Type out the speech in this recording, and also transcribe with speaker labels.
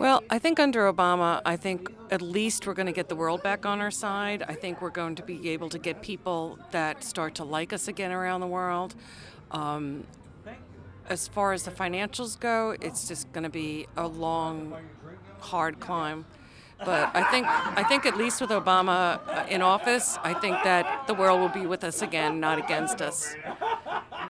Speaker 1: Well, I think under Obama, I think at least we're going to get the world back on our side. I think we're going to be able to get people that start to like us again around the world. Um, as far as the financials go, it's just going to be a long, hard climb. But I think I think at least with Obama uh, in office, I think that the world will be with us again, not against us.